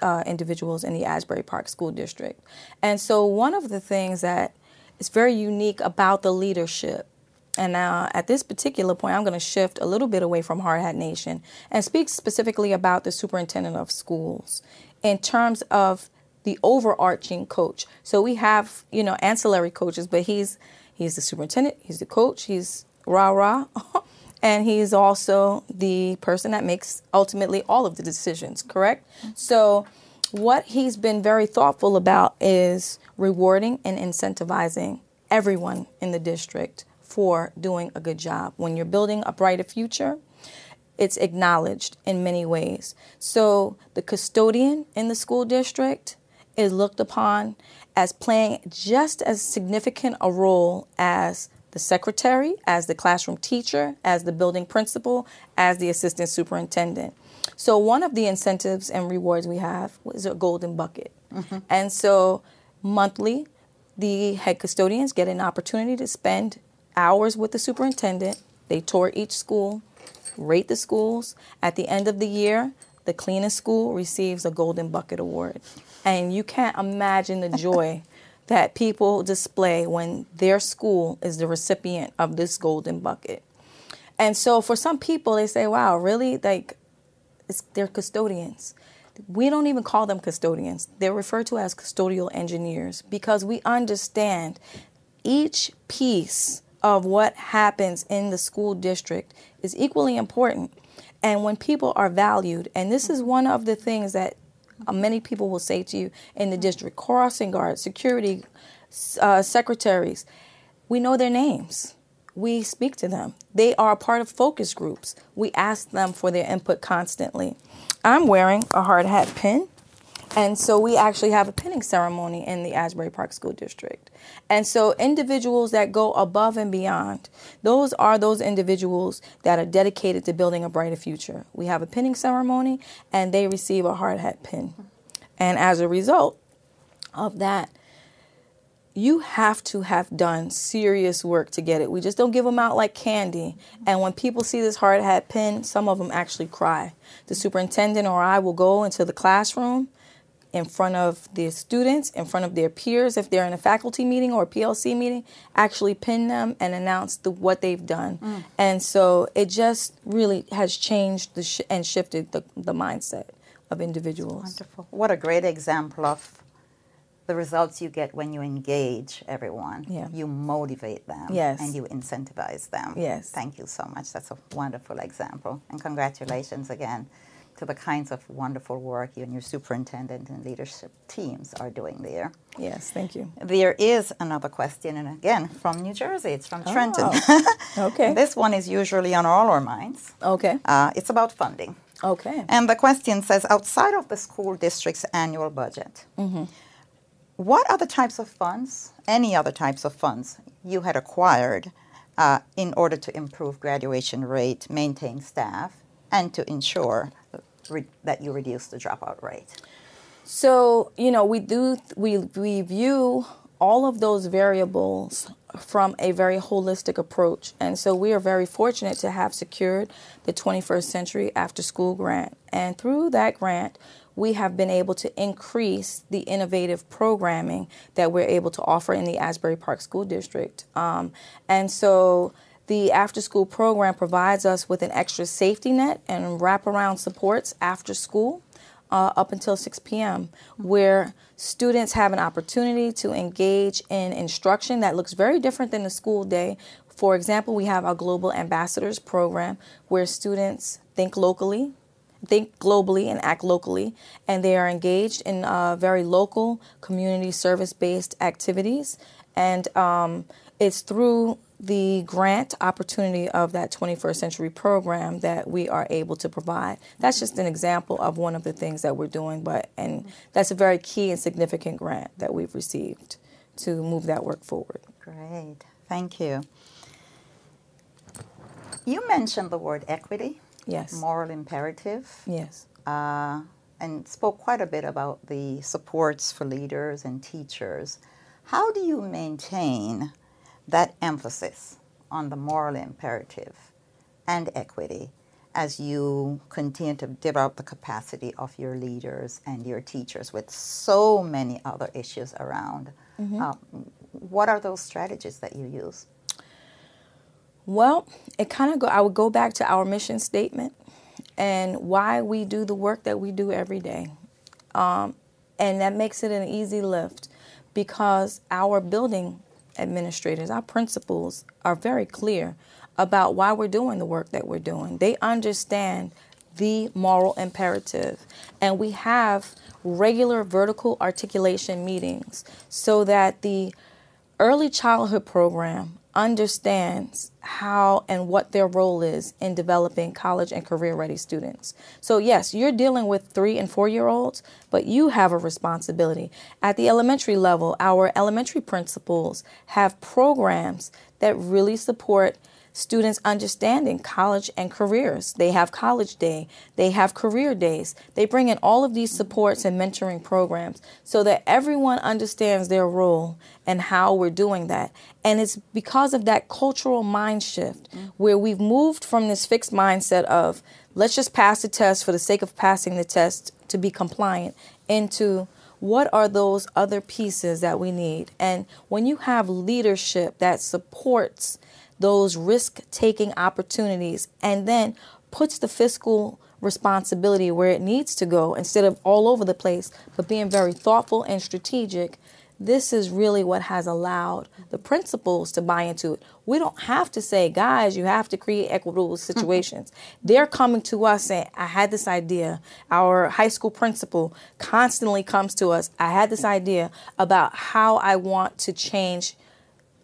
Speaker 2: uh, individuals in the Asbury Park School District. And so, one of the things that is very unique about the leadership, and now at this particular point, I'm going to shift a little bit away from Hard Hat Nation and speak specifically about the superintendent of schools in terms of the overarching coach. So we have, you know, ancillary coaches, but he's he's the superintendent, he's the coach, he's rah rah. and he's also the person that makes ultimately all of the decisions, correct? So, what he's been very thoughtful about is rewarding and incentivizing everyone in the district for doing a good job. When you're building a brighter future, it's acknowledged in many ways. So, the custodian in the school district is looked upon as playing just as significant a role as the secretary, as the classroom teacher, as the building principal, as the assistant superintendent. So, one of the incentives and rewards we have is a golden bucket. Mm-hmm. And so, monthly, the head custodians get an opportunity to spend hours with the superintendent. They tour each school, rate the schools. At the end of the year, the cleanest school receives a golden bucket award. And you can't imagine the joy that people display when their school is the recipient of this golden bucket. And so for some people, they say, wow, really? Like, they're custodians. We don't even call them custodians. They're referred to as custodial engineers because we understand each piece of what happens in the school district is equally important. And when people are valued, and this is one of the things that uh, many people will say to you in the district crossing guards, security uh, secretaries. We know their names. We speak to them. They are part of focus groups. We ask them for their input constantly. I'm wearing a hard hat pin. And so we actually have a pinning ceremony in the Asbury Park School District. And so individuals that go above and beyond, those are those individuals that are dedicated to building a brighter future. We have a pinning ceremony and they receive a hard hat pin. And as a result of that, you have to have done serious work to get it. We just don't give them out like candy. And when people see this hard hat pin, some of them actually cry. The superintendent or I will go into the classroom in front of the students, in front of their peers, if they're in a faculty meeting or a PLC meeting, actually pin them and announce the, what they've done. Mm. And so it just really has changed the sh- and shifted the, the mindset of individuals.
Speaker 1: Wonderful. What a great example of the results you get when you engage everyone.
Speaker 2: Yeah.
Speaker 1: You motivate them.
Speaker 2: Yes.
Speaker 1: And you incentivize them.
Speaker 2: Yes.
Speaker 1: Thank you so much. That's a wonderful example. And congratulations again to the kinds of wonderful work you and your superintendent and leadership teams are doing there.
Speaker 2: Yes, thank you.
Speaker 1: There is another question, and again from New Jersey. It's from Trenton.
Speaker 2: Oh, okay.
Speaker 1: this one is usually on all our minds.
Speaker 2: Okay.
Speaker 1: Uh, it's about funding.
Speaker 2: Okay.
Speaker 1: And the question says outside of the school district's annual budget,
Speaker 2: Mm-hmm.
Speaker 1: what other types of funds, any other types of funds, you had acquired uh, in order to improve graduation rate, maintain staff, and to ensure re- that you reduce the dropout rate?
Speaker 2: So, you know, we do we we view all of those variables from a very holistic approach. And so we are very fortunate to have secured the 21st Century After School Grant. And through that grant, we have been able to increase the innovative programming that we're able to offer in the Asbury Park School District. Um, and so the after school program provides us with an extra safety net and wraparound supports after school uh, up until 6 p.m., where students have an opportunity to engage in instruction that looks very different than the school day. For example, we have our Global Ambassadors program where students think locally, think globally, and act locally, and they are engaged in uh, very local community service based activities. And um, it's through the grant opportunity of that 21st century program that we are able to provide. That's just an example of one of the things that we're doing, but and that's a very key and significant grant that we've received to move that work forward.
Speaker 1: Great, thank you. You mentioned the word equity,
Speaker 2: Yes.
Speaker 1: moral imperative.
Speaker 2: Yes.
Speaker 1: uh, and spoke quite a bit about the supports for leaders and teachers. How do you maintain that emphasis on the moral imperative and equity as you continue to develop the capacity of your leaders and your teachers with so many other issues around? Uh, what are those strategies that you use?
Speaker 2: Well, it kind of go. I would go back to our mission statement and why we do the work that we do every day, um, and that makes it an easy lift because our building administrators, our principals, are very clear about why we're doing the work that we're doing. They understand the moral imperative, and we have regular vertical articulation meetings so that the early childhood program understands how and what their role is in developing college and career ready students. So, yes, you're dealing with three and four year olds, but you have a responsibility. At the elementary level, our elementary principals have programs that really support students understanding college and careers. They have college day, they have career days. They bring in all of these supports and mentoring programs so that everyone understands their role and how we're doing that. And it's because of that cultural mind shift mm-hmm. where we've moved from this fixed mindset of let's just pass the test for the sake of passing the test to be compliant into what are those other pieces that we need? And when you have leadership that supports those risk taking opportunities and then puts the fiscal responsibility where it needs to go instead of all over the place, but being very thoughtful and strategic. This is really what has allowed the principals to buy into it. We don't have to say, guys, you have to create equitable situations. They're coming to us saying, I had this idea. Our high school principal constantly comes to us, I had this idea about how I want to change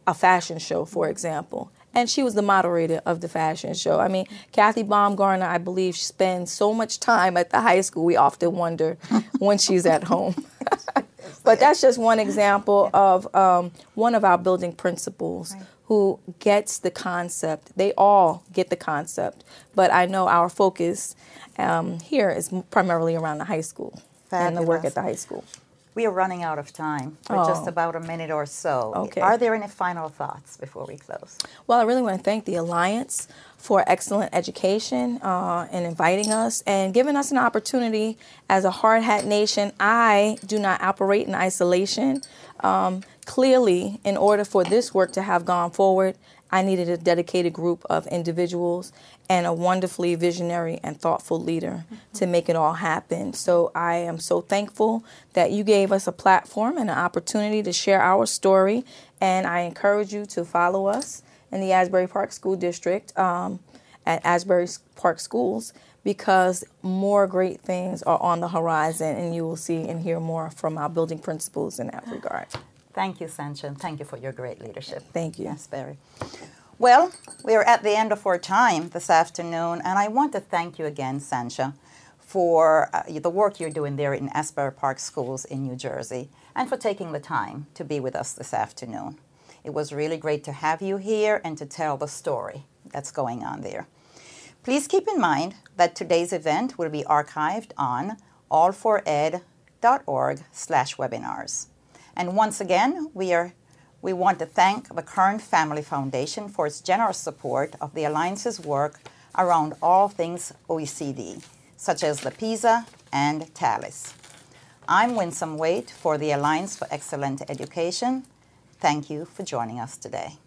Speaker 2: a fashion show, for example. And she was the moderator of the fashion show. I mean, Kathy Baumgartner, I believe, spends so much time at the high school. We often wonder when she's at home. but that's just one example of um, one of our building principals who gets the concept. They all get the concept. But I know our focus um, here is primarily around the high school and the work at the high school.
Speaker 1: We are running out of time. Just
Speaker 2: Oh.
Speaker 1: about a minute or so.
Speaker 2: Okay.
Speaker 1: Are there any final thoughts before we close?
Speaker 2: Well, I really want to thank the Alliance for excellent education uh, and inviting us and giving us an opportunity as a hard hat nation. I do not operate in isolation. Um, clearly, in order for this work to have gone forward, I needed a dedicated group of individuals and a wonderfully visionary and thoughtful leader to make it all happen. So I am so thankful that you gave us a platform and an opportunity to share our story. And I encourage you to follow us in the Asbury Park School District um, at Asbury Park Schools because more great things are on the horizon, and you will see and hear more from our building principals in that regard.
Speaker 1: Thank you, Sancha, and thank you for your great leadership.
Speaker 2: Thank you.
Speaker 1: Yes, Barry. Well, we are at the end of our time this afternoon, and I want to thank you again, Sancha, for uh, the work you're doing there in Asbury Park Schools in New Jersey, and for taking the time to be with us this afternoon. It was really great to have you here and to tell the story that's going on there. Please keep in mind that today's event will be archived on all4ed.org slash webinars. And once again, we, are, we want to thank the Kern Family Foundation for its generous support of the Alliance's work around all things OECD, such as the PISA and TALIS. I'm Winsome Waite for the Alliance for Excellent Education. Thank you for joining us today.